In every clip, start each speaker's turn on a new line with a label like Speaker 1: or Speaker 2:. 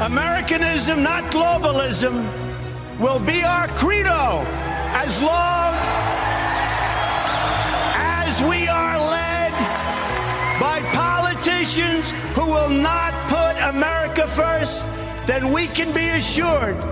Speaker 1: Americanism, not globalism, will be our credo as long as we are led by politicians who will not put America first, then we can be assured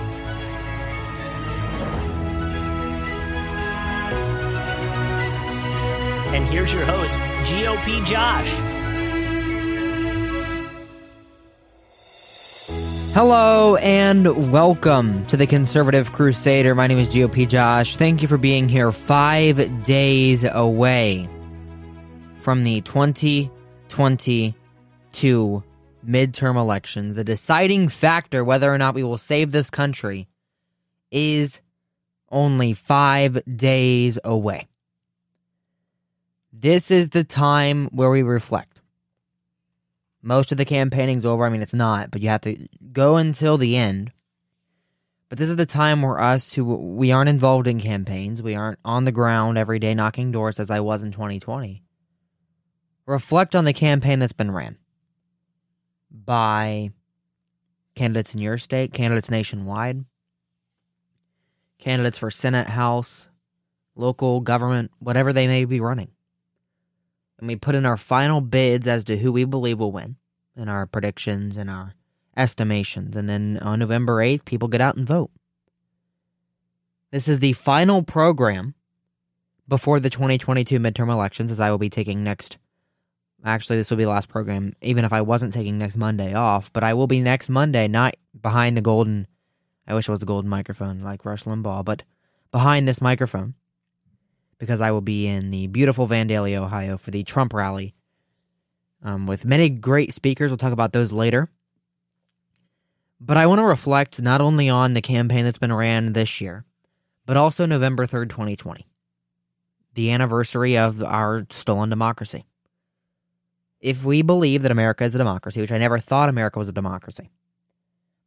Speaker 2: And here's your host, GOP Josh.
Speaker 3: Hello and welcome to the Conservative Crusader. My name is GOP Josh. Thank you for being here five days away from the 2022 midterm elections. The deciding factor whether or not we will save this country is only five days away. This is the time where we reflect. Most of the campaigning's over. I mean, it's not, but you have to go until the end. But this is the time where us who we aren't involved in campaigns, we aren't on the ground every day knocking doors as I was in 2020. Reflect on the campaign that's been ran by candidates in your state, candidates nationwide, candidates for Senate, House, local government, whatever they may be running and we put in our final bids as to who we believe will win and our predictions and our estimations. And then on November 8th, people get out and vote. This is the final program before the 2022 midterm elections, as I will be taking next. Actually, this will be the last program, even if I wasn't taking next Monday off. But I will be next Monday, not behind the golden. I wish it was the golden microphone like Rush Limbaugh, but behind this microphone because I will be in the beautiful Vandalia, Ohio for the Trump rally um, with many great speakers. We'll talk about those later. But I want to reflect not only on the campaign that's been ran this year, but also November 3rd, 2020, the anniversary of our stolen democracy. If we believe that America is a democracy, which I never thought America was a democracy,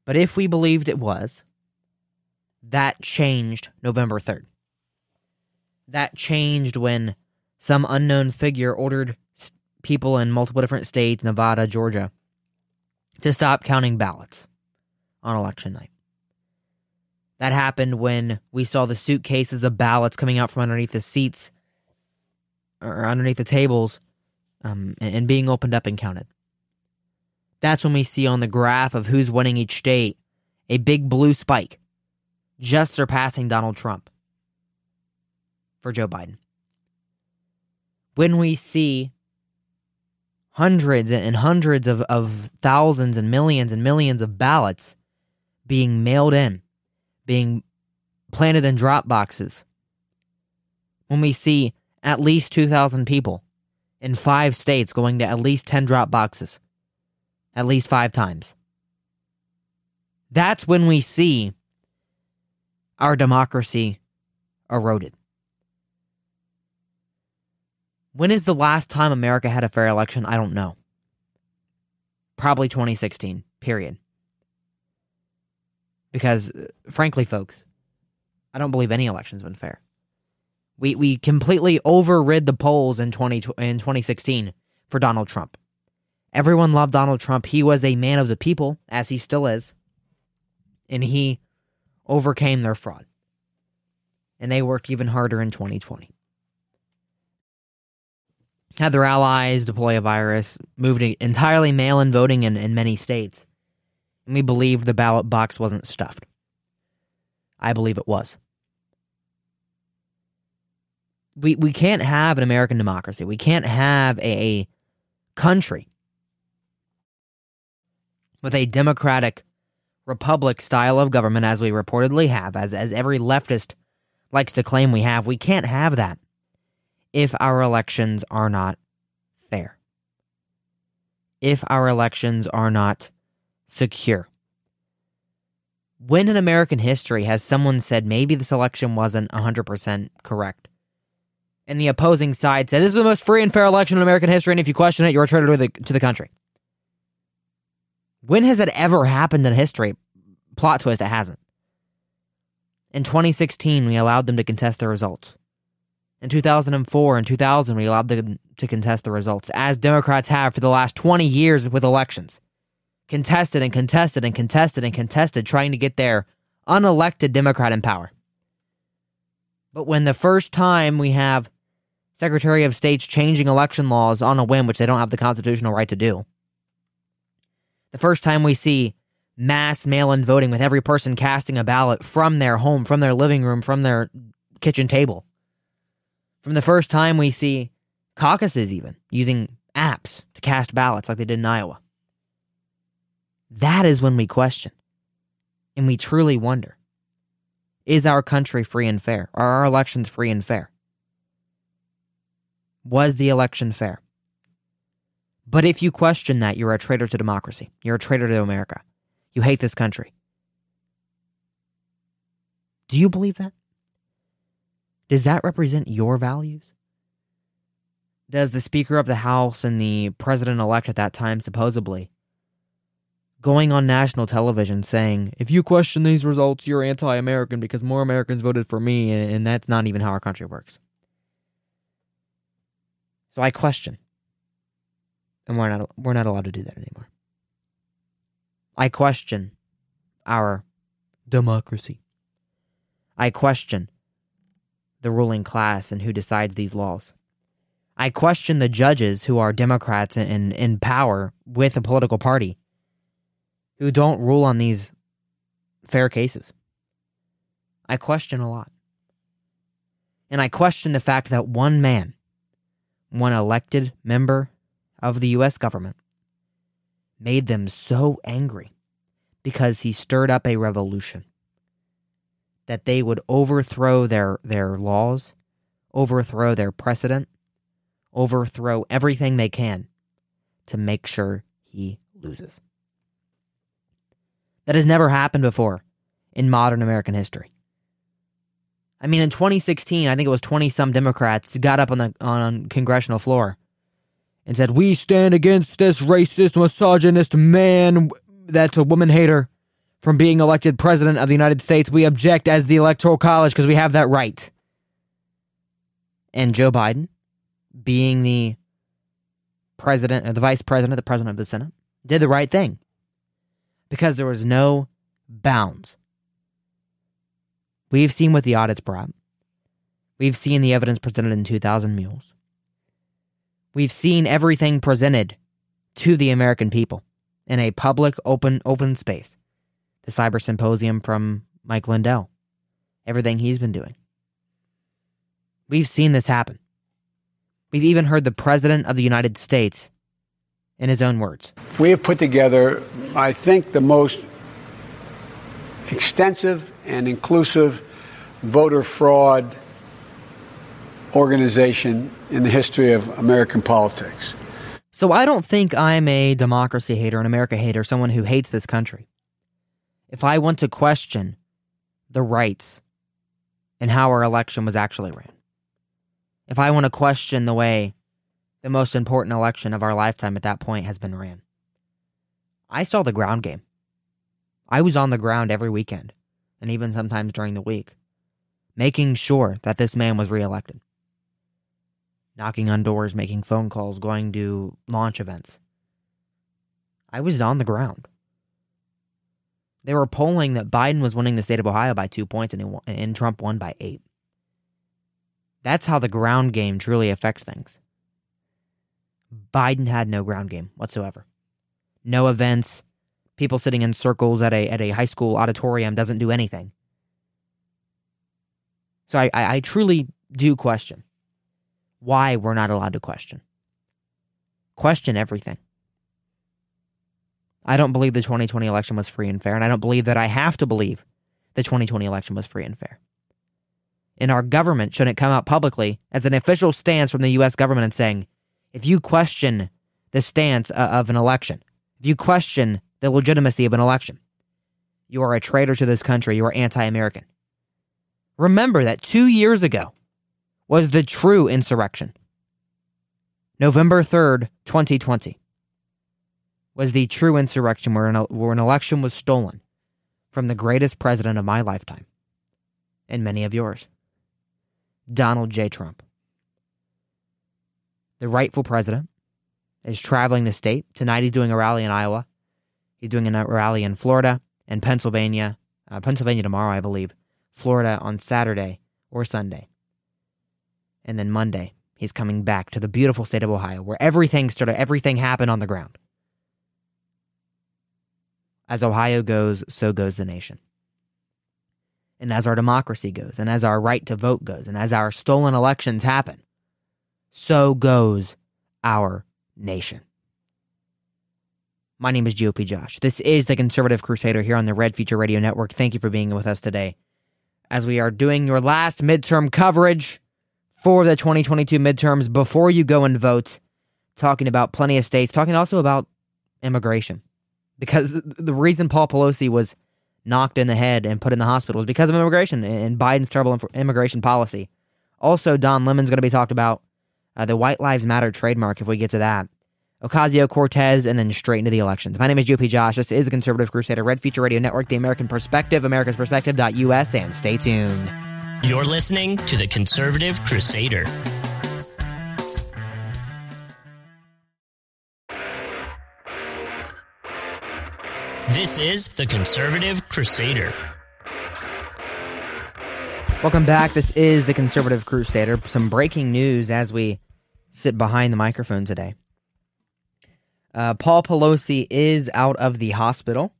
Speaker 3: but if we believed it was, that changed November 3rd. That changed when some unknown figure ordered people in multiple different states, Nevada, Georgia, to stop counting ballots on election night. That happened when we saw the suitcases of ballots coming out from underneath the seats or underneath the tables um, and being opened up and counted. That's when we see on the graph of who's winning each state a big blue spike, just surpassing Donald Trump for Joe Biden. When we see hundreds and hundreds of, of thousands and millions and millions of ballots being mailed in, being planted in drop boxes, when we see at least 2,000 people in five states going to at least 10 drop boxes, at least five times. That's when we see our democracy eroded. When is the last time America had a fair election? I don't know. Probably 2016, period. Because, uh, frankly, folks, I don't believe any election's been fair. We, we completely overrid the polls in, 20, in 2016 for Donald Trump. Everyone loved Donald Trump. He was a man of the people, as he still is. And he overcame their fraud. And they worked even harder in 2020 had their allies deploy a virus, moved entirely mail in voting in, in many states. And we believed the ballot box wasn't stuffed. I believe it was. We, we can't have an American democracy. We can't have a, a country with a democratic republic style of government as we reportedly have, as, as every leftist likes to claim we have. We can't have that if our elections are not fair, if our elections are not secure. When in American history has someone said maybe this election wasn't 100% correct? And the opposing side said this is the most free and fair election in American history, and if you question it, you're a traitor to the, to the country. When has that ever happened in history? Plot twist, it hasn't. In 2016, we allowed them to contest the results. In 2004 and 2000, we allowed them to contest the results, as Democrats have for the last 20 years with elections. Contested and contested and contested and contested, trying to get their unelected Democrat in power. But when the first time we have Secretary of States changing election laws on a whim, which they don't have the constitutional right to do, the first time we see mass mail in voting with every person casting a ballot from their home, from their living room, from their kitchen table, from the first time we see caucuses even using apps to cast ballots like they did in Iowa. That is when we question and we truly wonder is our country free and fair? Are our elections free and fair? Was the election fair? But if you question that, you're a traitor to democracy. You're a traitor to America. You hate this country. Do you believe that? Does that represent your values? Does the Speaker of the House and the President elect at that time, supposedly, going on national television saying, if you question these results, you're anti American because more Americans voted for me, and that's not even how our country works. So I question. And we're not, we're not allowed to do that anymore. I question our democracy. I question the ruling class and who decides these laws. I question the judges who are Democrats in, in power with a political party who don't rule on these fair cases. I question a lot. And I question the fact that one man, one elected member of the U.S. government, made them so angry because he stirred up a revolution that they would overthrow their, their laws, overthrow their precedent, overthrow everything they can to make sure he loses. That has never happened before in modern American history. I mean, in 2016, I think it was 20 some Democrats got up on the on congressional floor and said, "We stand against this racist, misogynist man that's a woman hater from being elected president of the United States. We object as the Electoral College because we have that right. And Joe Biden, being the president or the vice president, the president of the Senate, did the right thing because there was no bounds. We've seen what the audits brought. We've seen the evidence presented in 2000 Mules. We've seen everything presented to the American people in a public, open, open space the Cyber Symposium from Mike Lindell, everything he's been doing. We've seen this happen. We've even heard the President of the United States in his own words.
Speaker 4: We have put together, I think, the most extensive and inclusive voter fraud organization in the history of American politics.
Speaker 3: So I don't think I'm a democracy hater, an America hater, someone who hates this country if I want to question the rights and how our election was actually ran, if I want to question the way the most important election of our lifetime at that point has been ran, I saw the ground game. I was on the ground every weekend, and even sometimes during the week, making sure that this man was reelected. Knocking on doors, making phone calls, going to launch events. I was on the ground. They were polling that Biden was winning the state of Ohio by two points and, won, and Trump won by eight. That's how the ground game truly affects things. Biden had no ground game whatsoever. No events, people sitting in circles at a at a high school auditorium doesn't do anything. So I, I, I truly do question why we're not allowed to question. Question everything. I don't believe the 2020 election was free and fair, and I don't believe that I have to believe the 2020 election was free and fair. And our government shouldn't come out publicly as an official stance from the U.S. government and saying, if you question the stance of an election, if you question the legitimacy of an election, you are a traitor to this country. You are anti American. Remember that two years ago was the true insurrection. November 3rd, 2020 was the true insurrection where an, where an election was stolen from the greatest president of my lifetime and many of yours Donald J. Trump. The rightful president is traveling the state. Tonight he's doing a rally in Iowa. He's doing a rally in Florida and Pennsylvania. Uh, Pennsylvania tomorrow, I believe. Florida on Saturday or Sunday. And then Monday, he's coming back to the beautiful state of Ohio where everything started, everything happened on the ground. As Ohio goes, so goes the nation. And as our democracy goes, and as our right to vote goes, and as our stolen elections happen, so goes our nation. My name is GOP Josh. This is the Conservative Crusader here on the Red Future Radio Network. Thank you for being with us today as we are doing your last midterm coverage for the 2022 midterms before you go and vote, talking about plenty of states, talking also about immigration because the reason Paul Pelosi was knocked in the head and put in the hospital was because of immigration and Biden's terrible immigration policy. Also, Don Lemon's going to be talked about uh, the White Lives Matter trademark if we get to that. Ocasio Cortez, and then straight into the elections. My name is GOP Josh. This is the Conservative Crusader, Red Future Radio Network, The American Perspective, AmericasPerspective.us, and stay tuned.
Speaker 2: You're listening to the Conservative Crusader. This is the Conservative Crusader.
Speaker 3: Welcome back. This is the Conservative Crusader. Some breaking news as we sit behind the microphone today. Uh, Paul Pelosi is out of the hospital.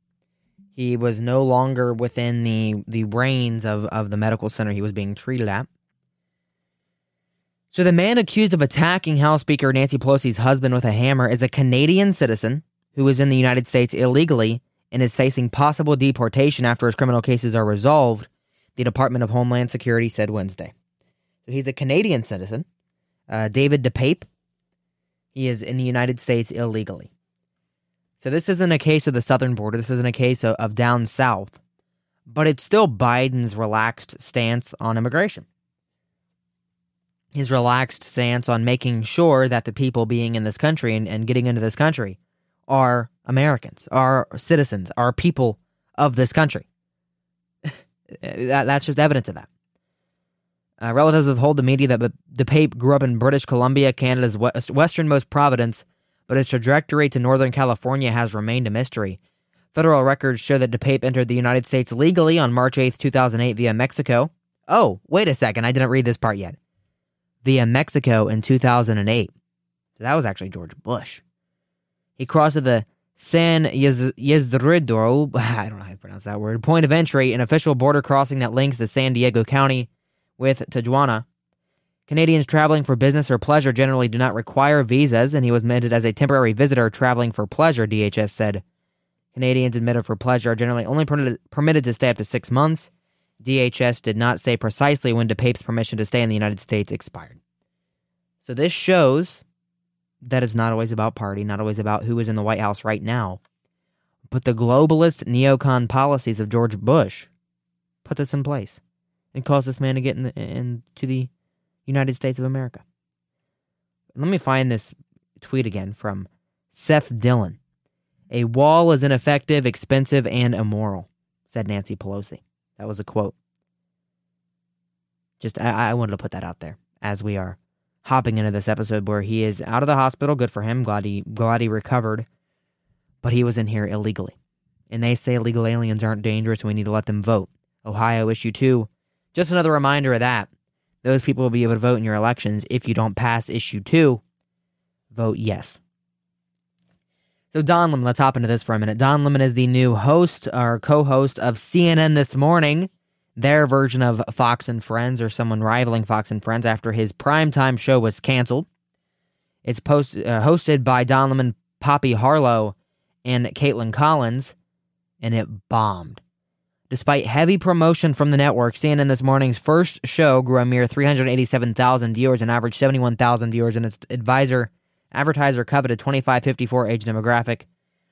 Speaker 3: He was no longer within the, the reins of, of the medical center he was being treated at. So, the man accused of attacking House Speaker Nancy Pelosi's husband with a hammer is a Canadian citizen who was in the United States illegally and is facing possible deportation after his criminal cases are resolved, the Department of Homeland Security said Wednesday. So he's a Canadian citizen, uh, David DePape. He is in the United States illegally. So this isn't a case of the southern border. This isn't a case of, of down south, but it's still Biden's relaxed stance on immigration. His relaxed stance on making sure that the people being in this country and, and getting into this country are Americans, are citizens, are people of this country. that, that's just evidence of that. Uh, relatives have told the media that the DePape grew up in British Columbia, Canada's west- westernmost province, but his trajectory to Northern California has remained a mystery. Federal records show that DePape entered the United States legally on March 8, 2008 via Mexico. Oh, wait a second, I didn't read this part yet. Via Mexico in 2008. So that was actually George Bush. He crossed the San Ysidro, I don't know how to pronounce that word, point of entry, an official border crossing that links the San Diego County with Tijuana. Canadians traveling for business or pleasure generally do not require visas, and he was admitted as a temporary visitor traveling for pleasure, DHS said. Canadians admitted for pleasure are generally only permitted, permitted to stay up to six months. DHS did not say precisely when DePape's permission to stay in the United States expired. So this shows that it's not always about party, not always about who is in the White House right now. But the globalist neocon policies of George Bush put this in place and caused this man to get in the, into the United States of America. Let me find this tweet again from Seth Dillon. A wall is ineffective, expensive, and immoral, said Nancy Pelosi. That was a quote. Just, I, I wanted to put that out there as we are hopping into this episode where he is out of the hospital. Good for him. Glad he, glad he recovered. But he was in here illegally. And they say illegal aliens aren't dangerous and we need to let them vote. Ohio issue two. Just another reminder of that. Those people will be able to vote in your elections. If you don't pass issue two, vote yes. So Don Lemon, let's hop into this for a minute. Don Lemon is the new host or co-host of CNN this morning, their version of Fox and Friends or someone rivaling Fox and Friends after his primetime show was canceled. It's post, uh, hosted by Don Lemon, Poppy Harlow, and Kaitlan Collins, and it bombed. Despite heavy promotion from the network, CNN this morning's first show grew a mere 387,000 viewers and averaged 71,000 viewers in its advisor advertiser coveted 25 54 age demographic,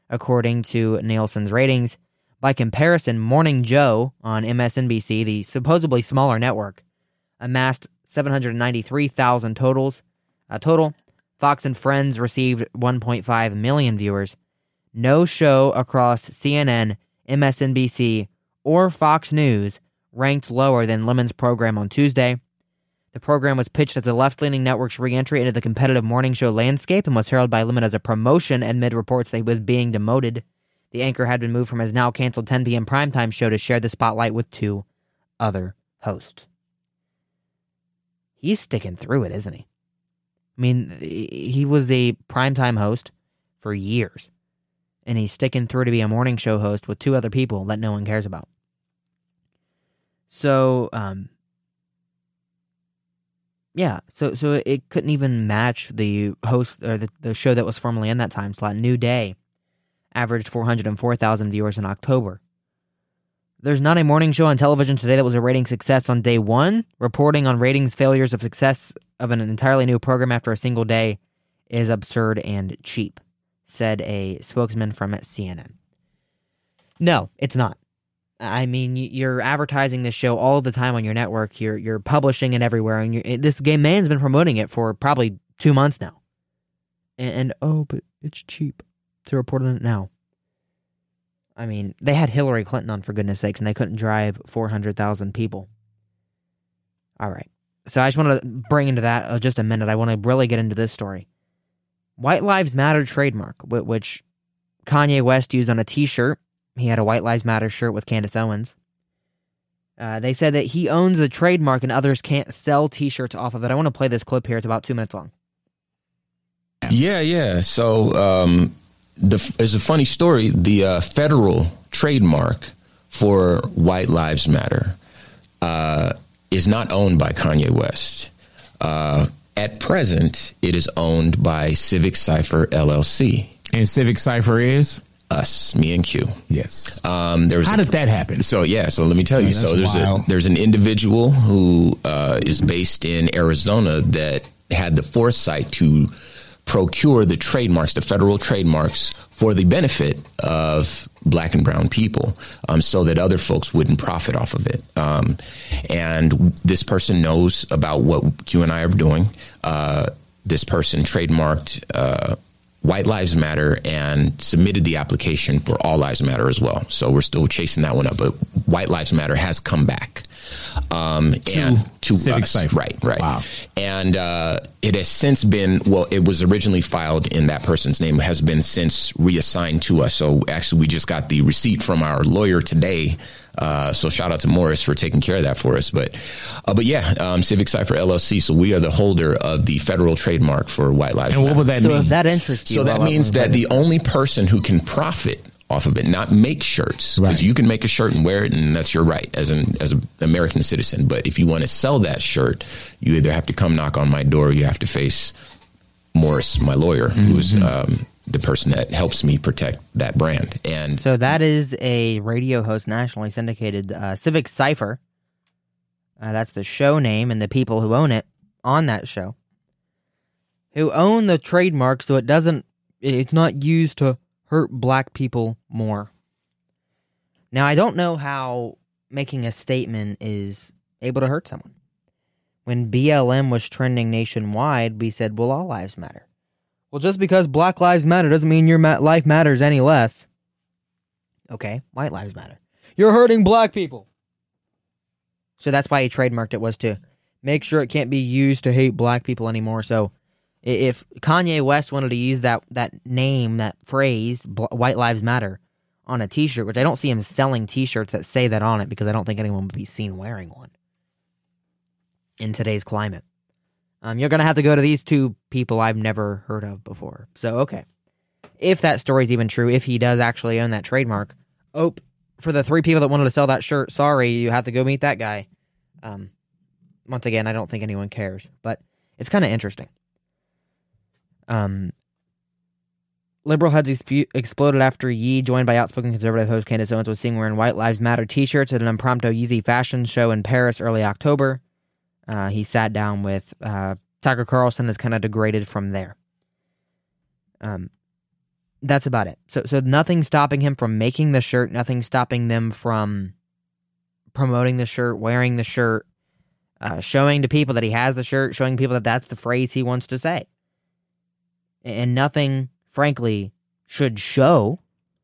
Speaker 3: according to Nielsen's ratings. By comparison, Morning Joe on MSNBC, the supposedly smaller network, amassed 793,000 totals. A total. Fox and Friends received 1.5 million viewers. No show across CNN, MSNBC, or Fox News ranked lower than Lemon's program on Tuesday. The program was pitched as a left leaning network's re entry into the competitive morning show landscape and was heralded by Lemon as a promotion amid reports that he was being demoted. The anchor had been moved from his now canceled 10 p.m. primetime show to share the spotlight with two other hosts. He's sticking through it, isn't he? I mean, he was a primetime host for years, and he's sticking through to be a morning show host with two other people that no one cares about. So, um, yeah, so so it couldn't even match the host or the, the show that was formerly in that time slot. New Day averaged 404,000 viewers in October. There's not a morning show on television today that was a rating success on day one. Reporting on ratings failures of success of an entirely new program after a single day is absurd and cheap, said a spokesman from CNN. No, it's not. I mean, you're advertising this show all the time on your network. You're you're publishing it everywhere, and this game man's been promoting it for probably two months now. And, and oh, but it's cheap to report on it now. I mean, they had Hillary Clinton on for goodness sakes, and they couldn't drive four hundred thousand people. All right, so I just want to bring into that uh, just a minute. I want to really get into this story. White Lives Matter trademark, which Kanye West used on a T-shirt he had a White Lives Matter shirt with Candace Owens. Uh, they said that he owns the trademark and others can't sell t shirts off of it. I want to play this clip here. It's about two minutes long.
Speaker 5: Yeah, yeah. So um, the, there's a funny story. The uh, federal trademark for White Lives Matter uh, is not owned by Kanye West. Uh, at present, it is owned by Civic Cipher LLC.
Speaker 6: And Civic Cipher is?
Speaker 5: us, me and Q.
Speaker 6: Yes.
Speaker 5: Um, there was
Speaker 6: How
Speaker 5: a,
Speaker 6: did that happen?
Speaker 5: So yeah, so let me tell you. So there's
Speaker 6: wild.
Speaker 5: a there's an individual who uh, is based in Arizona that had the foresight to procure the trademarks, the federal trademarks, for the benefit of black and brown people, um, so that other folks wouldn't profit off of it. Um, and this person knows about what Q and I are doing. Uh, this person trademarked. Uh, White Lives Matter and submitted the application for All Lives Matter as well. So we're still chasing that one up, but White Lives Matter has come back. Um, and to
Speaker 6: Civic
Speaker 5: us.
Speaker 6: Cipher.
Speaker 5: Right, right.
Speaker 6: Wow.
Speaker 5: And uh, it has since been, well, it was originally filed in that person's name, has been since reassigned to us. So actually, we just got the receipt from our lawyer today. Uh, so shout out to Morris for taking care of that for us. But, uh, but yeah, um, Civic Cipher LLC. So we are the holder of the federal trademark for White Lives
Speaker 6: And what
Speaker 5: Matter.
Speaker 6: would that
Speaker 3: So
Speaker 6: mean?
Speaker 3: if that interests you,
Speaker 5: So that means
Speaker 3: I'll
Speaker 5: that the only person who can profit off of it, not make shirts, because
Speaker 6: Right.
Speaker 5: you can make a shirt and wear it, and that's your right as an as an American citizen. But if you want to sell that shirt, you either have to come knock on my door, or you have to face Morris, my lawyer, who's um, the person that helps me protect that brand. And
Speaker 3: So that is a radio host, nationally syndicated uh, Civic Cipher. Uh, that's the show name and the people who own it on that show, who own the trademark, so it doesn't. It's not used to hurt black people more. Now I don't know how making a statement is able to hurt someone. When BLM was trending nationwide, we said, "Well, all lives matter." Well, just because Black Lives Matter doesn't mean your ma- life matters any less. Okay, White Lives Matter. You're hurting black people. So that's why he trademarked it was to make sure it can't be used to hate black people anymore. So if Kanye West wanted to use that that name, that phrase, "White Lives Matter," on a T-shirt, which I don't see him selling T-shirts that say that on it because I don't think anyone would be seen wearing one in today's climate. Um, you're gonna have to go to these two people I've never heard of before. So okay, if that story's even true, if he does actually own that trademark, oh, for the three people that wanted to sell that shirt, sorry, you have to go meet that guy. Um, once again, I don't think anyone cares, but it's kind of interesting. Um, liberal heads exp- exploded after Ye, joined by outspoken conservative host Candace Owens, was seen wearing White Lives Matter T-shirts at an impromptu Yeezy fashion show in Paris early October. Uh, he sat down with uh, Tucker Carlson, is kind of degraded from there. Um, that's about it. So, so nothing stopping him from making the shirt. Nothing stopping them from promoting the shirt, wearing the shirt, uh, showing to people that he has the shirt, showing people that that's the phrase he wants to say. And nothing, frankly, should show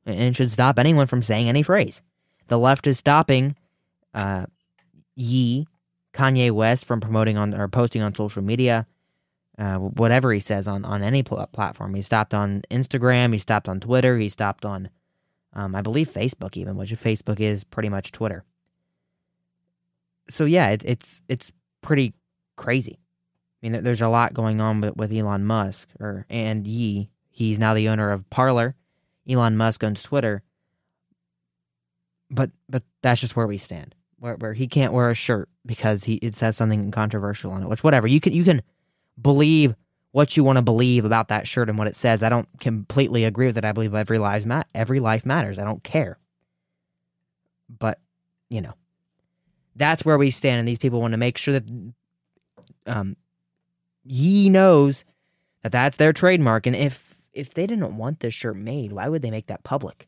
Speaker 3: and should stop anyone from saying any phrase. The left is stopping uh, Ye, Kanye West, from promoting on or posting on social media. Uh, whatever he says on, on any pl- platform. He stopped on Instagram, he stopped on Twitter, he stopped on, um, I believe, Facebook, even, which Facebook is pretty much Twitter so yeah, it, it's it's pretty crazy. I mean, there's a lot going on with, Elon Musk, or and Ye. He's now the owner of Parler. Elon Musk owns Twitter. But but that's just where we stand. Where where he can't wear a shirt because he it says something controversial on it. Which whatever you can you can believe what you want to believe about that shirt and what it says. I don't completely agree with it. I believe every lives mat every life matters. I don't care. But you know, that's where we stand, and these people want to make sure that um, Ye knows that that's their trademark. And if if they didn't want this shirt made, why would they make that public?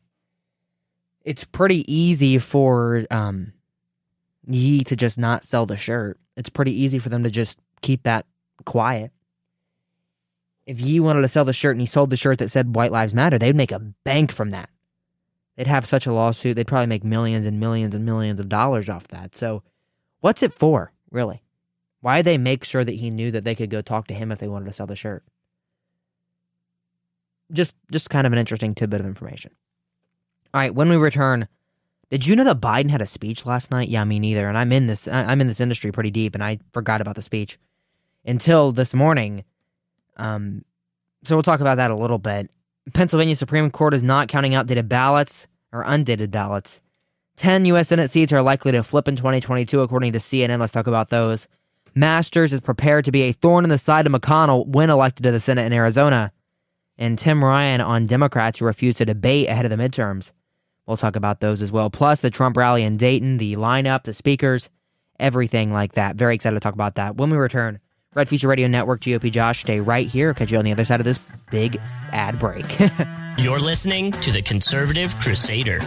Speaker 3: It's pretty easy for um, Ye to just not sell the shirt. It's pretty easy for them to just keep that quiet. If Ye wanted to sell the shirt and he sold the shirt that said White Lives Matter, they'd make a bank from that they'd have such a lawsuit. They'd probably make millions and millions and millions of dollars off that. So, what's it for, really? Why did they make sure that he knew that they could go talk to him if they wanted to sell the shirt? Just, just kind of an interesting tidbit of information. All right, when we return, did you know that Biden had a speech last night? Yeah, me neither. And I'm in this, I'm in this industry pretty deep, and I forgot about the speech until this morning. Um, so we'll talk about that a little bit. Pennsylvania Supreme Court is not counting outdated ballots or undated ballots. 10 U.S. Senate seats are likely to flip in 2022, according to CNN. Let's talk about those. Masters is prepared to be a thorn in the side of McConnell when elected to the Senate in Arizona. And Tim Ryan on Democrats who refuse to debate ahead of the midterms. We'll talk about those as well. Plus, the Trump rally in Dayton, the lineup, the speakers, everything like that. Very excited to talk about that when we return. Red Future Radio Network, GOP Josh, stay right here. Catch you on the other side of this big ad break.
Speaker 2: You're listening to The Conservative Crusader.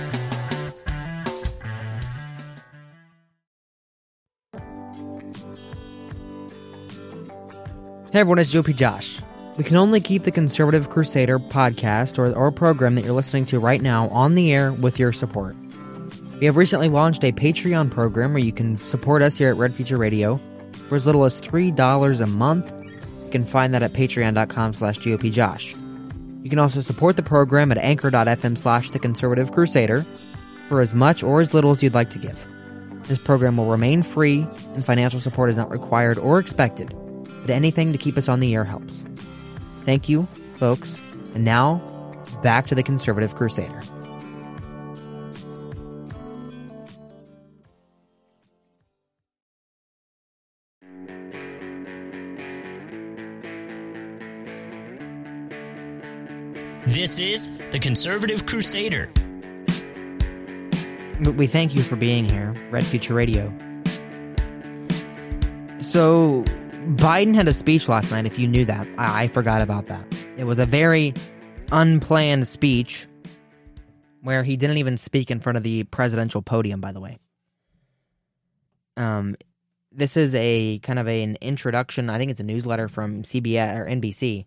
Speaker 3: Hey everyone, it's GOP Josh. We can only keep the Conservative Crusader podcast or, or program that you're listening to right now on the air with your support. We have recently launched a Patreon program where you can support us here at Red Future Radio for as little as $3 a month. You can find that at patreon.com slash gopjosh. You can also support the program at anchor.fm slash the conservative crusader for as much or as little as you'd like to give. This program will remain free and financial support is not required or expected, but anything to keep us on the air helps. Thank you, folks. And now, back to the conservative crusader.
Speaker 2: This is The Conservative Crusader.
Speaker 3: We thank you for being here, Red Future Radio. So, Biden had a speech last night, if you knew that. I, I forgot about that. It was a very unplanned speech where he didn't even speak in front of the presidential podium, by the way. Um, this is a kind of a, an introduction. I think it's a newsletter from CBS or NBC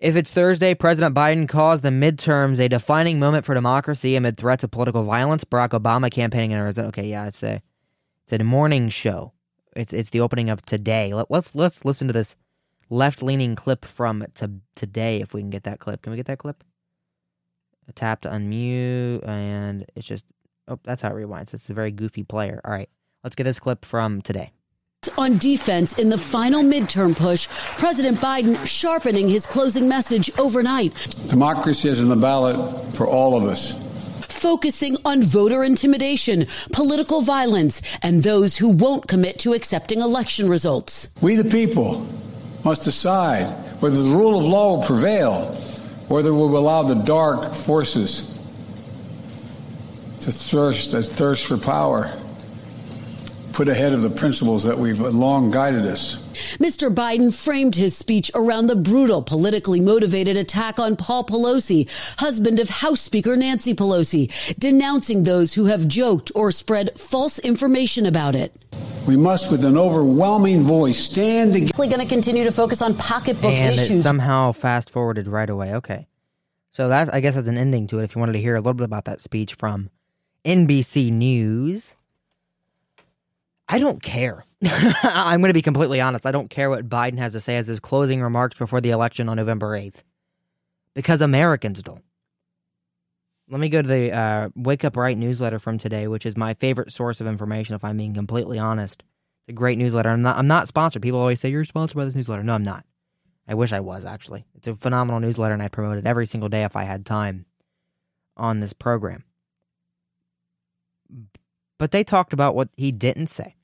Speaker 3: If it's Thursday, President Biden calls the midterms a defining moment for democracy amid threats of political violence. Barack Obama campaigning in Arizona. Okay, yeah, it's a it's a morning show. It's it's the opening of today. Let, let's let's listen to this left leaning clip from to, today if we can get that clip. Can we get that clip? Tap to unmute and it's just oh that's how it rewinds. It's a very goofy player. All right, let's get this clip from today
Speaker 7: on defense in the final midterm push, President Biden sharpening his closing message overnight.
Speaker 4: Democracy is in the ballot for all of us.
Speaker 7: Focusing on voter intimidation, political violence, and those who won't commit to accepting election results.
Speaker 4: We, the people, must decide whether the rule of law will prevail, whether we will allow the dark forces to thirst, to thirst for power put ahead of the principles that we've long guided us.
Speaker 7: Mr. Biden framed his speech around the brutal, politically motivated attack on Paul Pelosi, husband of House Speaker Nancy Pelosi, denouncing those who have joked or spread false information about it.
Speaker 4: We must, with an overwhelming voice, stand together.
Speaker 7: We're going to continue to focus on pocketbook
Speaker 3: and
Speaker 7: issues.
Speaker 3: And somehow fast forwarded right away. Okay. So that's, I guess that's an ending to it if you wanted to hear a little bit about that speech from NBC News. I don't care. I'm going to be completely honest. I don't care what Biden has to say as his closing remarks before the election on November 8th because Americans don't. Let me go to the uh, Wake Up Right newsletter from today, which is my favorite source of information, if I'm being completely honest. It's a great newsletter. I'm not, I'm not sponsored. People always say, You're sponsored by this newsletter. No, I'm not. I wish I was, actually. It's a phenomenal newsletter, and I promote it every single day if I had time on this program. But they talked about what he didn't say.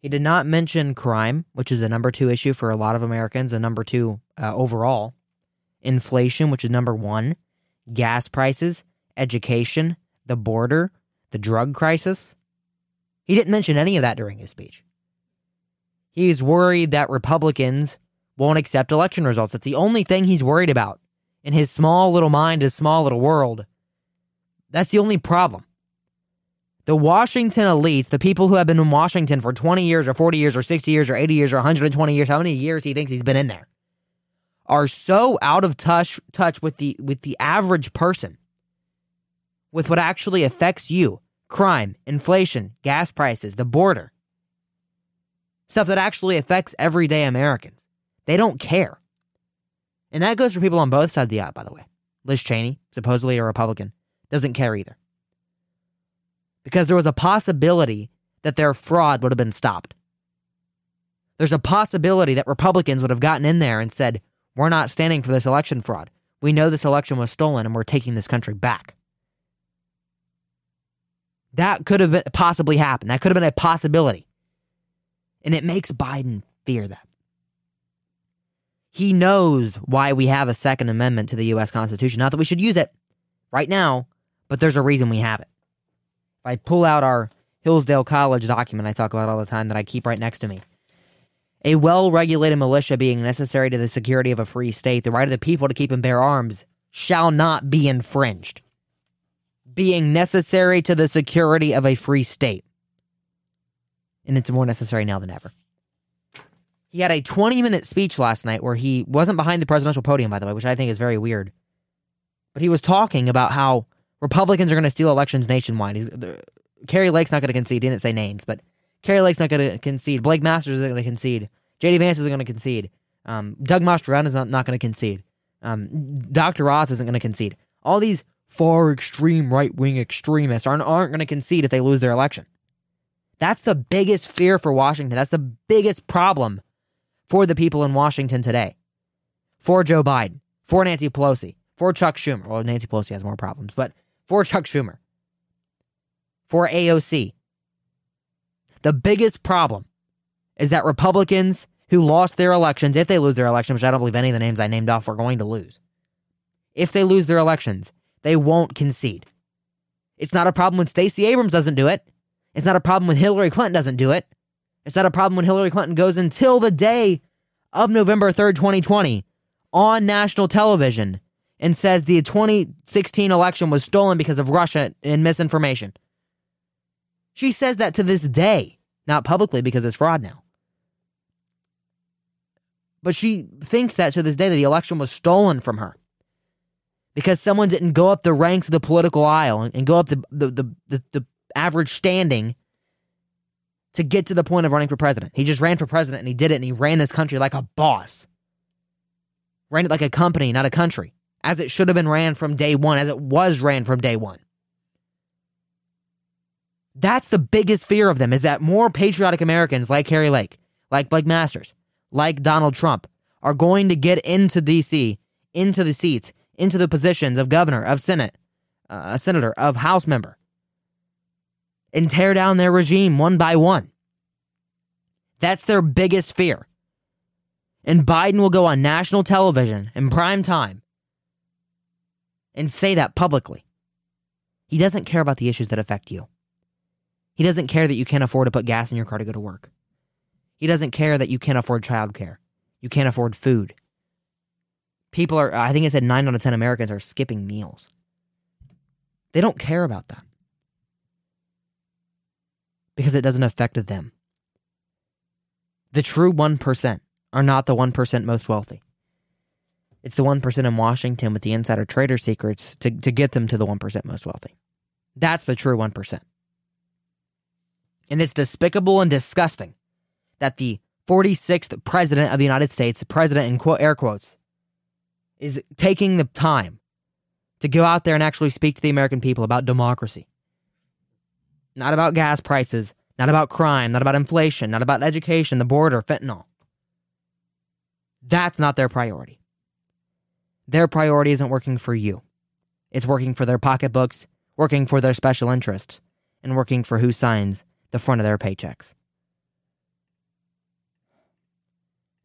Speaker 3: He did not mention crime, which is the number two issue for a lot of Americans, and number two uh, overall. Inflation, which is number one. Gas prices, education, the border, the drug crisis. He didn't mention any of that during his speech. He's worried that Republicans won't accept election results. That's the only thing he's worried about in his small little mind, his small little world. That's the only problem. The Washington elites, the people who have been in Washington for 20 years or 40 years or 60 years or 80 years or 120 years, how many years he thinks he's been in there, are so out of touch touch with the with the average person, with what actually affects you. Crime, inflation, gas prices, the border. Stuff that actually affects everyday Americans. They don't care. And that goes for people on both sides of the aisle, by the way. Liz Cheney, supposedly a Republican, doesn't care either because there was a possibility that their fraud would have been stopped. There's a possibility that Republicans would have gotten in there and said, We're not standing for this election fraud. We know this election was stolen and we're taking this country back. That could have been, possibly happened. That could have been a possibility. And it makes Biden fear that. He knows why we have a Second Amendment to the U.S. Constitution. Not that we should use it right now, but there's a reason we have it. I pull out our Hillsdale College document I talk about all the time that I keep right next to me. A well regulated militia being necessary to the security of a free state, the right of the people to keep and bear arms shall not be infringed. Being necessary to the security of a free state. And it's more necessary now than ever. He had a 20 minute speech last night where he wasn't behind the presidential podium, by the way, which I think is very weird. But he was talking about how Republicans are going to steal elections nationwide. Kari Lake's not going to concede. He didn't say names, but Kari Lake's not going to concede. Blake Masters isn't going to concede. JD Vance isn't going to concede. Um, Doug Mastriano is not, not going to concede. Um, Dr. Oz isn't going to concede. All these far extreme right wing extremists aren't, aren't going to concede if they lose their election. That's the biggest fear for Washington. That's the biggest problem for the people in Washington today. For Joe Biden, for Nancy Pelosi, for Chuck Schumer. Well, Nancy Pelosi has more problems, but for Chuck Schumer, for AOC. The biggest problem is that Republicans who lost their elections, if they lose their elections, which I don't believe any of the names I named off are going to lose, if they lose their elections, they won't concede. It's not a problem when Stacey Abrams doesn't do it. It's not a problem when Hillary Clinton doesn't do it. It's not a problem when Hillary Clinton goes until the day of November 3rd, 2020 on national television and says the 2016 election was stolen because of Russia and misinformation. She says that to this day, not publicly because it's fraud now. But she thinks that to this day that the election was stolen from her because someone didn't go up the ranks of the political aisle and go up the, the, the, the, the average standing to get to the point of running for president. He just ran for president and he did it and he ran this country like a boss. Ran it like a company, not a country, as it should have been ran from day one, as it was ran from day one. That's the biggest fear of them is that more patriotic Americans like Kari Lake, like Blake Masters, like Donald Trump are going to get into DC, into the seats, into the positions of governor, of Senate, uh, a senator, of House member, and tear down their regime one by one. That's their biggest fear. And Biden will go on national television in prime time and say that publicly. He doesn't care about the issues that affect you. He doesn't care that you can't afford to put gas in your car to go to work. He doesn't care that you can't afford childcare. You can't afford food. People are, I think I said nine out of 10 Americans are skipping meals. They don't care about that because it doesn't affect them. The true 1% are not the 1% most wealthy. It's the 1% in Washington with the insider trader secrets to, to get them to the 1% most wealthy. That's the true 1%. And it's despicable and disgusting that the 46th president of the United States, president in quote, air quotes, is taking the time to go out there and actually speak to the American people about democracy. Not about gas prices, not about crime, not about inflation, not about education, the border, fentanyl. That's not their priority. Their priority isn't working for you. It's working for their pocketbooks, working for their special interests, and working for who signs the front of their paychecks.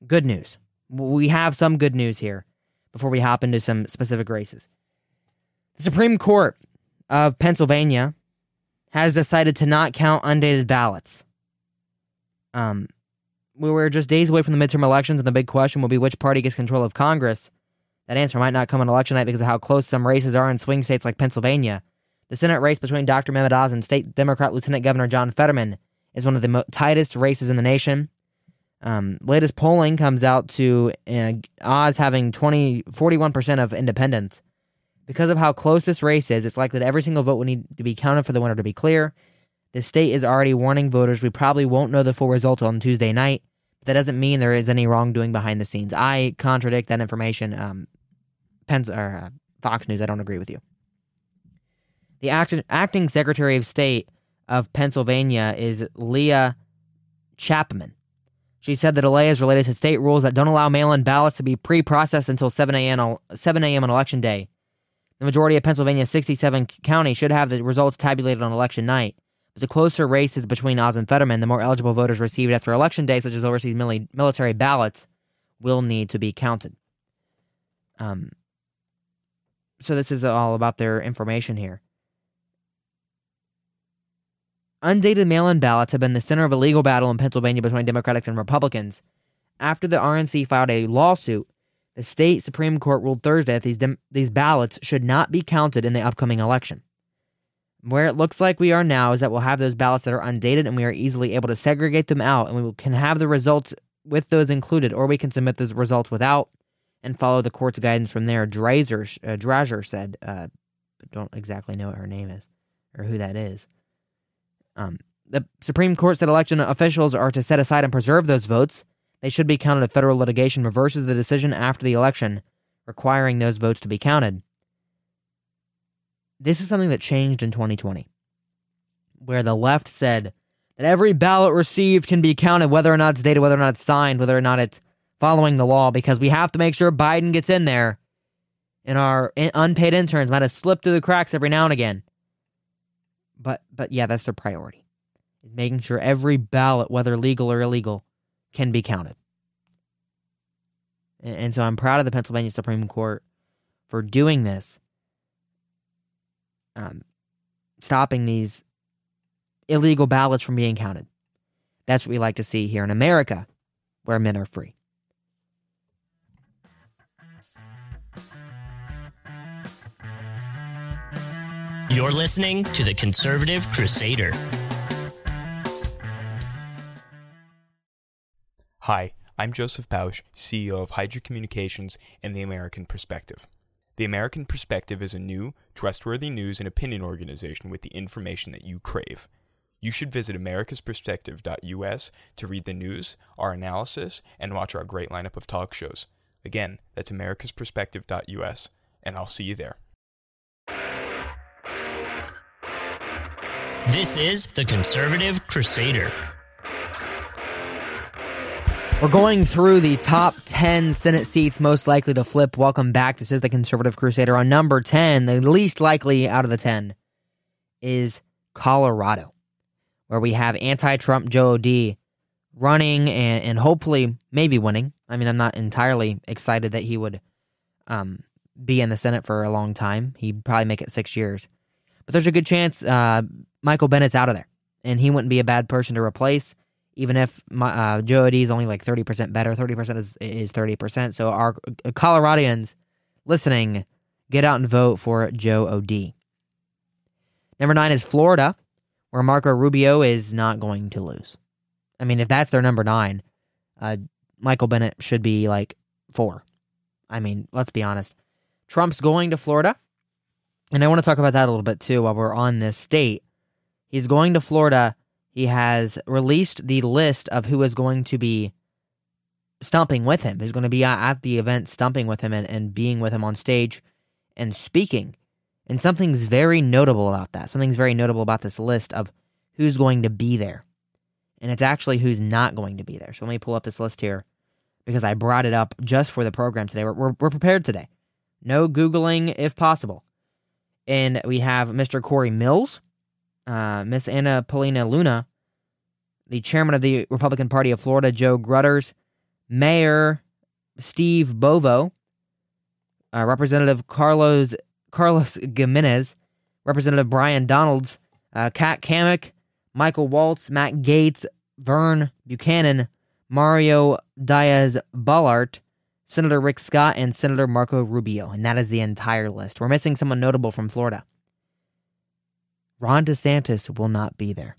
Speaker 3: Good news. We have some good news here before we hop into some specific races. The Supreme Court of Pennsylvania has decided to not count undated ballots. Um, we were just days away from the midterm elections, and the big question will be which party gets control of Congress. That answer might not come on election night because of how close some races are in swing states like Pennsylvania. The Senate race between Dr. Mehmet Oz and State Democrat Lieutenant Governor John Fetterman is one of the mo- tightest races in the nation. Um, latest polling comes out to uh, Oz having 20, 41% of independents. Because of how close this race is, it's likely that every single vote will need to be counted for the winner to be clear. The state is already warning voters we probably won't know the full result on Tuesday night. That doesn't mean there is any wrongdoing behind the scenes. I contradict that information. Um, Pens- or, uh, Fox News, I don't agree with you. The act- acting Secretary of State of Pennsylvania is Leigh Chapman. She said the delay is related to state rules that don't allow mail in ballots to be pre processed until 7 a.m. 7 a.m. on election day. The majority of Pennsylvania's 67 counties should have the results tabulated on election night. The closer races between Oz and Fetterman, the more eligible voters received after election day, such as overseas military ballots, will need to be counted. Um, so this is all about their information here. Undated mail in ballots have been the center of a legal battle in Pennsylvania between Democrats and Republicans. After the RNC filed a lawsuit, the state Supreme Court ruled Thursday that these, dem- these ballots should not be counted in the upcoming election. Where it looks like we are now is that we'll have those ballots that are undated and we are easily able to segregate them out and we can have the results with those included, or we can submit those results without and follow the court's guidance from there. Drazer, uh, said, uh, don't exactly know what her name is or who that is. Um, the Supreme Court said election officials are to set aside and preserve those votes. They should be counted if federal litigation reverses the decision after the election, requiring those votes to be counted. This is something that changed in 2020, where the left said that every ballot received can be counted, whether or not it's dated, whether or not it's signed, whether or not it's following the law, because we have to make sure Biden gets in there. And our unpaid interns might have slipped through the cracks every now and again. But but yeah, that's their priority. Is making sure every ballot, whether legal or illegal, can be counted. And, so I'm proud of the Pennsylvania Supreme Court for doing this. Um, stopping these illegal ballots from being counted. That's what we like to see here in America, where men are free.
Speaker 2: You're listening to the Conservative Crusader.
Speaker 8: Hi, I'm Joseph Pausch, CEO of Hydra Communications and the American Perspective. The American Perspective is a new, trustworthy news and opinion organization with the information that you crave. You should visit americasperspective.us to read the news, our analysis, and watch our great lineup of talk shows. Again, that's americasperspective.us, and I'll see you there.
Speaker 2: This is the Conservative Crusader.
Speaker 3: We're going through the top 10 Senate seats most likely to flip. Welcome back. This is the Conservative Crusader. On number 10, the least likely out of the 10, is Colorado, where we have anti Trump Joe D running and, and hopefully maybe winning. I mean, I'm not entirely excited that he would um, be in the Senate for a long time. He'd probably make it six years. But there's a good chance uh, Michael Bennet's out of there, and he wouldn't be a bad person to replace even if my, uh, is only like 30% better, 30% is, is 30%. So our uh, Coloradians listening, get out and vote for Joe O'Dea. Number nine is Florida, where Marco Rubio is not going to lose. I mean, if that's their number nine, uh, Michael Bennet should be like four. I mean, let's be honest. Trump's going to Florida. And I want to talk about that a little bit too while we're on this state. He's going to Florida he has released the list of who is going to be stumping with him, who's going to be at the event stumping with him and, and being with him on stage and speaking. And something's very notable about that. Something's very notable about this list of who's going to be there. And it's actually who's not going to be there. So let me pull up this list here because I brought it up just for the program today. We're, we're, we're prepared today. No Googling if possible. And we have Mr. Corey Mills, uh, Miss Anna Paulina Luna, the chairman of the Republican Party of Florida, Joe Gruters, Mayor Steve Bovo, uh, Representative Carlos Carlos Gimenez, Representative Byron Donalds, uh, Kat Cammack, Michael Waltz, Matt Gaetz, Vern Buchanan, Mario Diaz Balart, Senator Rick Scott, and Senator Marco Rubio. And that is the entire list. We're missing someone notable from Florida. Ron DeSantis will not be there.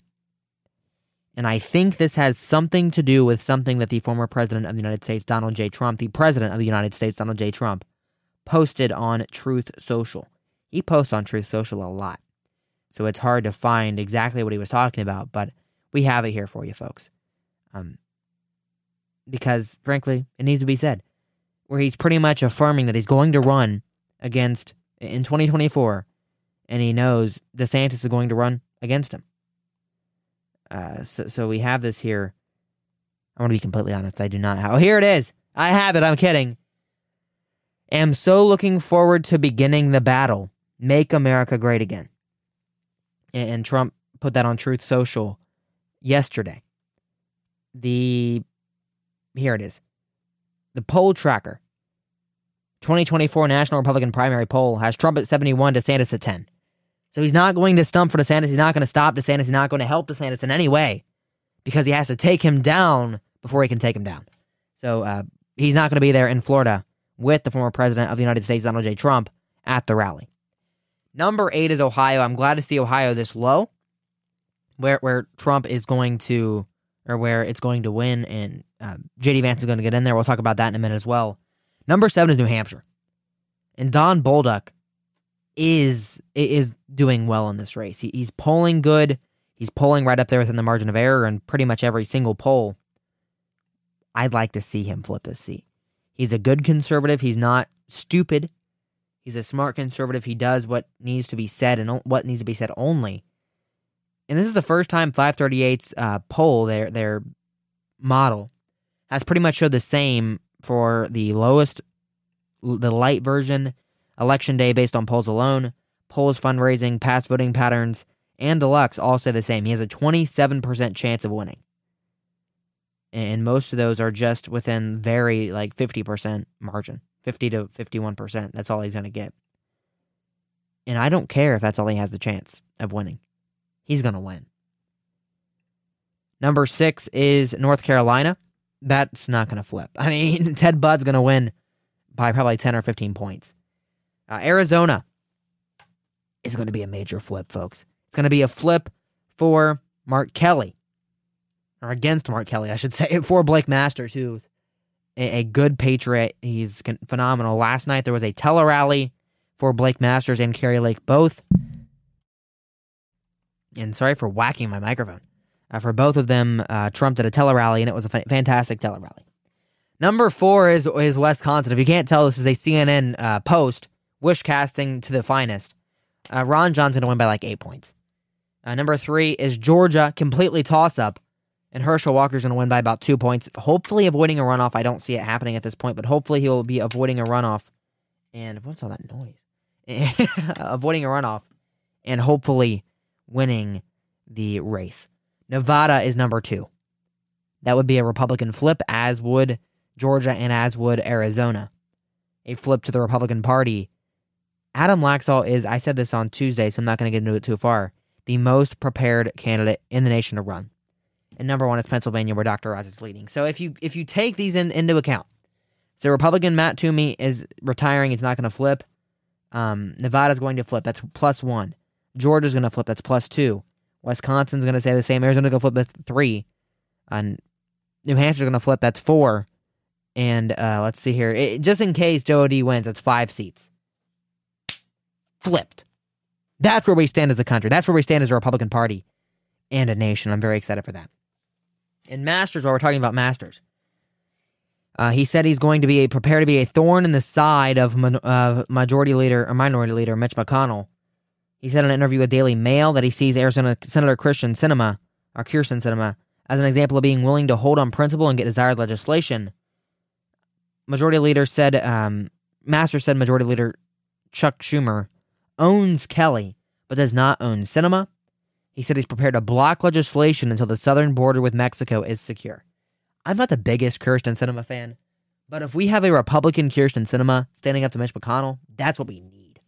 Speaker 3: And I think this has something to do with something that the former president of the United States, Donald J. Trump, the president of the United States, Donald J. Trump, posted on Truth Social. He posts on Truth Social a lot. So it's hard to find exactly what he was talking about, but we have it here for you folks. Um, because, frankly, it needs to be said. Where he's pretty much affirming that he's going to run against, in 2024, and he knows DeSantis is going to run against him. Uh, so, so we have this here. I want to be completely honest. I do not have. Oh, here it is. I have it. I'm kidding. Am so looking forward to beginning the battle. Make America great again. And, and Trump put that on Truth Social yesterday. The here it is. The poll tracker 2024 National Republican primary poll has Trump at 71, DeSantis at 10. So he's not going to stump for DeSantis. He's not going to stop DeSantis. He's not going to help DeSantis in any way because he has to take him down before he can take him down. So uh, he's not going to be there in Florida with the former president of the United States, Donald J. Trump, at the rally. Number eight is Ohio. I'm glad to see Ohio this low, where where Trump is going to, or where it's going to win, and uh, J.D. Vance is going to get in there. We'll talk about that in a minute as well. Number seven is New Hampshire, and Don Bolduc is is doing well in this race. He, he's polling good. He's polling right up there within the margin of error in pretty much every single poll. I'd like to see him flip this seat. He's a good conservative. He's not stupid. He's a smart conservative. He does what needs to be said and what needs to be said only. And this is the first time 538's uh, poll, their their model, has pretty much showed the same for the lowest, the light version Election day based on polls alone, polls fundraising, past voting patterns, and deluxe all say the same. He has a 27% chance of winning. And most of those are just within very like 50% margin, 50 to 51%. That's all he's going to get. And I don't care if that's all he has the chance of winning. He's going to win. Number six is North Carolina. That's not going to flip. I mean, Ted Budd's going to win by probably 10 or 15 points. Uh, Arizona is going to be a major flip, folks. It's going to be a flip for Mark Kelly, or against Mark Kelly, I should say, for Blake Masters, who a, a good patriot. He's phenomenal. Last night there was a tele rally for Blake Masters and Kari Lake both. And sorry for whacking my microphone. Uh, for both of them, uh, Trump did a tele rally, and it was a fantastic tele rally. Number four is is Wisconsin. If you can't tell, this is a CNN uh, post, wish casting to the finest. Uh, Ron Johnson to win by like eight points. Uh, number three is Georgia, completely toss up, and Herschel Walker's going to win by about two points. Hopefully, avoiding a runoff. I don't see it happening at this point, but hopefully, he will be avoiding a runoff. And what's all that noise? avoiding a runoff, and hopefully winning the race. Nevada is number two. That would be a Republican flip, as would Georgia and as would Arizona. A flip to the Republican Party. Adam Laxalt is, I said this on Tuesday, so I'm not going to get into it too far, the most prepared candidate in the nation to run. And number one is Pennsylvania, where Dr. Oz is leading. So if you if you take these in, into account, so Republican Matt Toomey is retiring, he's not going to flip. Um, Nevada's going to flip, that's plus one. Georgia's going to flip, that's plus two. Wisconsin's going to say the same. Arizona's going to flip, that's three. And New Hampshire's going to flip, that's four. And uh, let's see here. It, just in case Joe O'Dea wins, that's five seats. Flipped. That's where we stand as a country. That's where we stand as a Republican Party and a nation. I'm very excited for that. And Masters, while we're talking about Masters, uh, he said he's going to be a, prepare to be a thorn in the side of uh, Majority Leader or Minority Leader Mitch McConnell. He said in an interview with Daily Mail that he sees Arizona Senator Christian Sinema or Kyrsten Sinema as an example of being willing to hold on principle and get desired legislation. Majority Leader said, um, said Majority Leader Chuck Schumer owns Kelly, but does not own Sinema. He said he's prepared to block legislation until the southern border with Mexico is secure. I'm not the biggest Kyrsten Sinema fan, but if we have a Republican Kyrsten Sinema standing up to Mitch McConnell, that's what we need.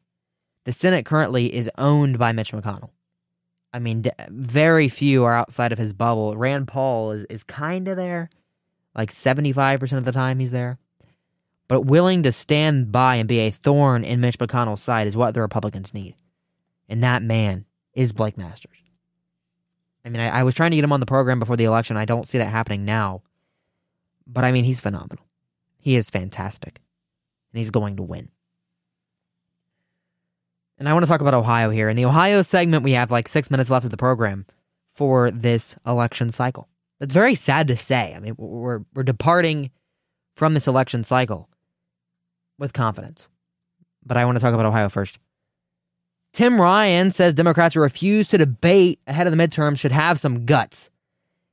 Speaker 3: The Senate currently is owned by Mitch McConnell. I mean, very few are outside of his bubble. Rand Paul is, is kind of there, like 75% of the time he's there but willing to stand by and be a thorn in Mitch McConnell's side is what the Republicans need. And that man is Blake Masters. I mean, I, I, was trying to get him on the program before the election. I don't see that happening now. But I mean, he's phenomenal. He is fantastic. And he's going to win. And I want to talk about Ohio here. In the Ohio segment, we have like six minutes left of the program for this election cycle. That's very sad to say. I mean, we're, we're departing from this election cycle with confidence. But I want to talk about Ohio first. Tim Ryan says Democrats who refuse to debate ahead of the midterms should have some guts.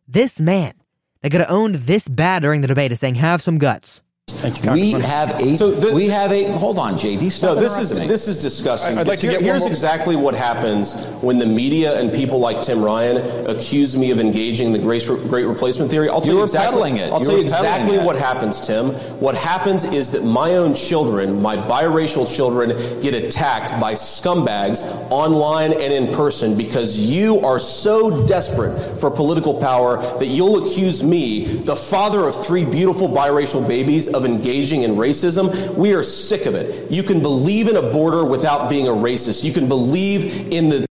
Speaker 3: This man that could have owned this bad during the debate is saying, have some guts.
Speaker 9: Thank you, we have a so the, we have a hold on, JD. Stop
Speaker 10: no, this is
Speaker 9: me.
Speaker 10: this is disgusting.
Speaker 9: I'd
Speaker 10: like to here, here's exactly what happens when the media and people like Tim Ryan accuse me of engaging in the great, great replacement theory. I'll tell
Speaker 9: you,
Speaker 10: you exactly,
Speaker 9: it.
Speaker 10: I'll
Speaker 9: you
Speaker 10: tell you exactly what happens, Tim. What happens is that my own children, my biracial children, get attacked by scumbags online and in person because you are so desperate for political power that you'll accuse me, the father of three beautiful biracial babies of engaging in racism. We are sick of it. You can believe in a border without being a racist. You can believe in the.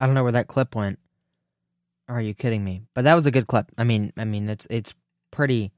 Speaker 3: I don't know where that clip went. Are you kidding me? But that was a good clip. I mean, I mean, it's it's pretty.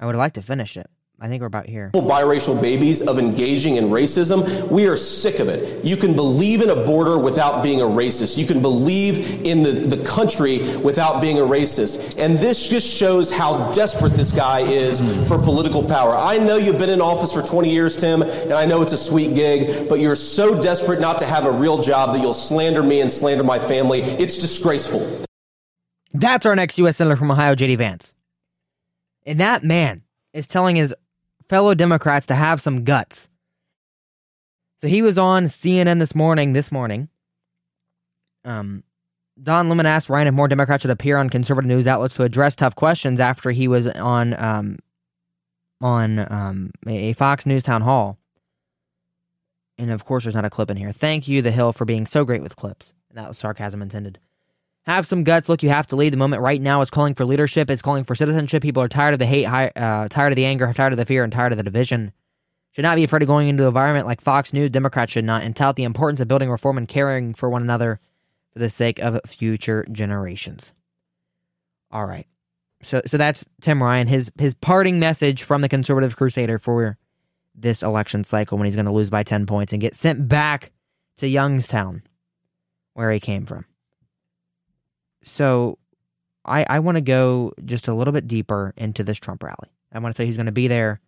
Speaker 3: I would like to finish it. I think we're about here.
Speaker 10: Biracial babies of engaging in racism. We are sick of it. You can believe in a border without being a racist. You can believe in the, the country without being a racist. And this just shows how desperate this guy is for political power. I know you've been in office for 20 years, Tim, and I know it's a sweet gig, but you're so desperate not to have a real job that you'll slander me and slander my family. It's disgraceful.
Speaker 3: That's our next U.S. Senator from Ohio, J.D. Vance. And that man is telling his fellow Democrats to have some guts. So he was on CNN this morning. This morning, um, Don Lemon asked Ryan if more Democrats should appear on conservative news outlets to address tough questions after he was on um, on um, a Fox News town hall. And of course, there's not a clip in here. Thank you, The Hill, for being so great with clips. That was sarcasm intended. Have some guts. Look, you have to lead. The moment right now is calling for leadership. It's calling for citizenship. People are tired of the hate, uh, tired of the anger, tired of the fear, and tired of the division. Should not be afraid of going into the environment like Fox News. Democrats should not, and tout the importance of building reform and caring for one another for the sake of future generations. All right. So so that's Tim Ryan. His his parting message from the conservative crusader for this election cycle when he's going to lose by 10 points and get sent back to Youngstown, where he came from. So I, I want to go just a little bit deeper into this Trump rally. I want to say he's going to be there.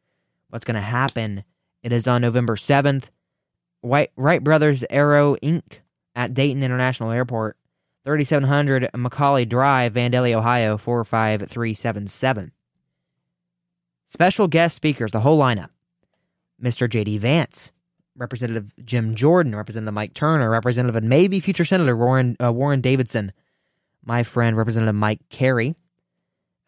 Speaker 3: What's going to happen? It is on November 7th. White, Wright Brothers Aero Inc. at Dayton International Airport, 3700 McCauley Drive, Vandalia, Ohio, 45377. Special guest speakers, the whole lineup. Mr. J.D. Vance, Representative Jim Jordan, Representative Mike Turner, Representative and maybe future Senator Warren, uh, Warren Davidson, my friend Representative Mike Carey,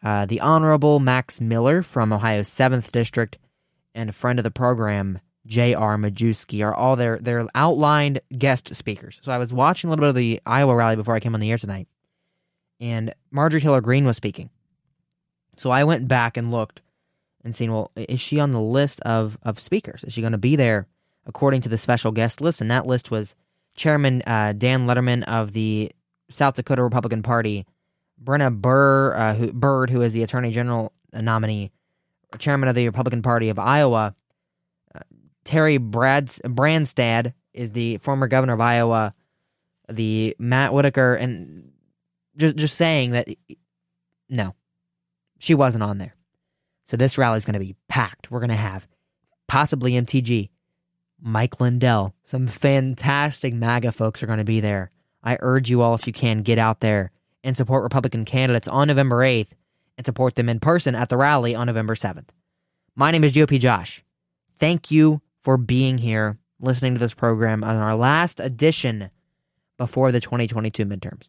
Speaker 3: uh, the Honorable Max Miller from Ohio's 7th District, and a friend of the program, J.R. Majewski, are all their, their outlined guest speakers. So I was watching a little bit of the Iowa rally before I came on the air tonight, and Marjorie Taylor Greene was speaking. So I went back and looked and seen, well, is she on the list of, of speakers? Is she going to be there according to the special guest list? And that list was Chairman uh, Dan Lederman of the South Dakota Republican Party, Brenna Burr, uh, who, Bird, who is the Attorney General nominee, Chairman of the Republican Party of Iowa, uh, Terry Brads- Branstad is the former governor of Iowa, the Matt Whitaker, and just just saying that no, she wasn't on there. So this rally is going to be packed. We're going to have possibly MTG, Mike Lindell, some fantastic MAGA folks are going to be there. I urge you all, if you can, get out there and support Republican candidates on November 8th and support them in person at the rally on November 7th. My name is GOP Josh. Thank you for being here, listening to this program on our last edition before the 2022 midterms.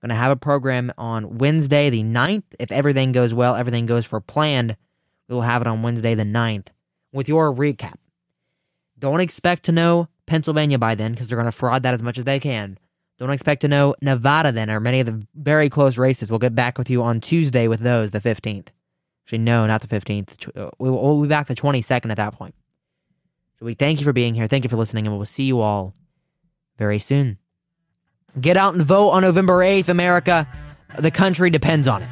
Speaker 3: Going to have a program on Wednesday, the 9th. If everything goes well, everything goes for planned, we will have it on Wednesday, the 9th, with your recap. Don't expect to know Pennsylvania by then because they're going to fraud that as much as they can. Don't expect to know Nevada then, or many of the very close races. We'll get back with you on Tuesday with those, the 15th. Actually, no, not the 15th. Uh, we'll be back the 22nd at that point. So we thank you for being here. Thank you for listening, and we'll see you all very soon. Get out and vote on November 8th, America. The country depends on it.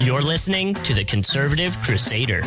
Speaker 2: You're listening to the Conservative Crusader.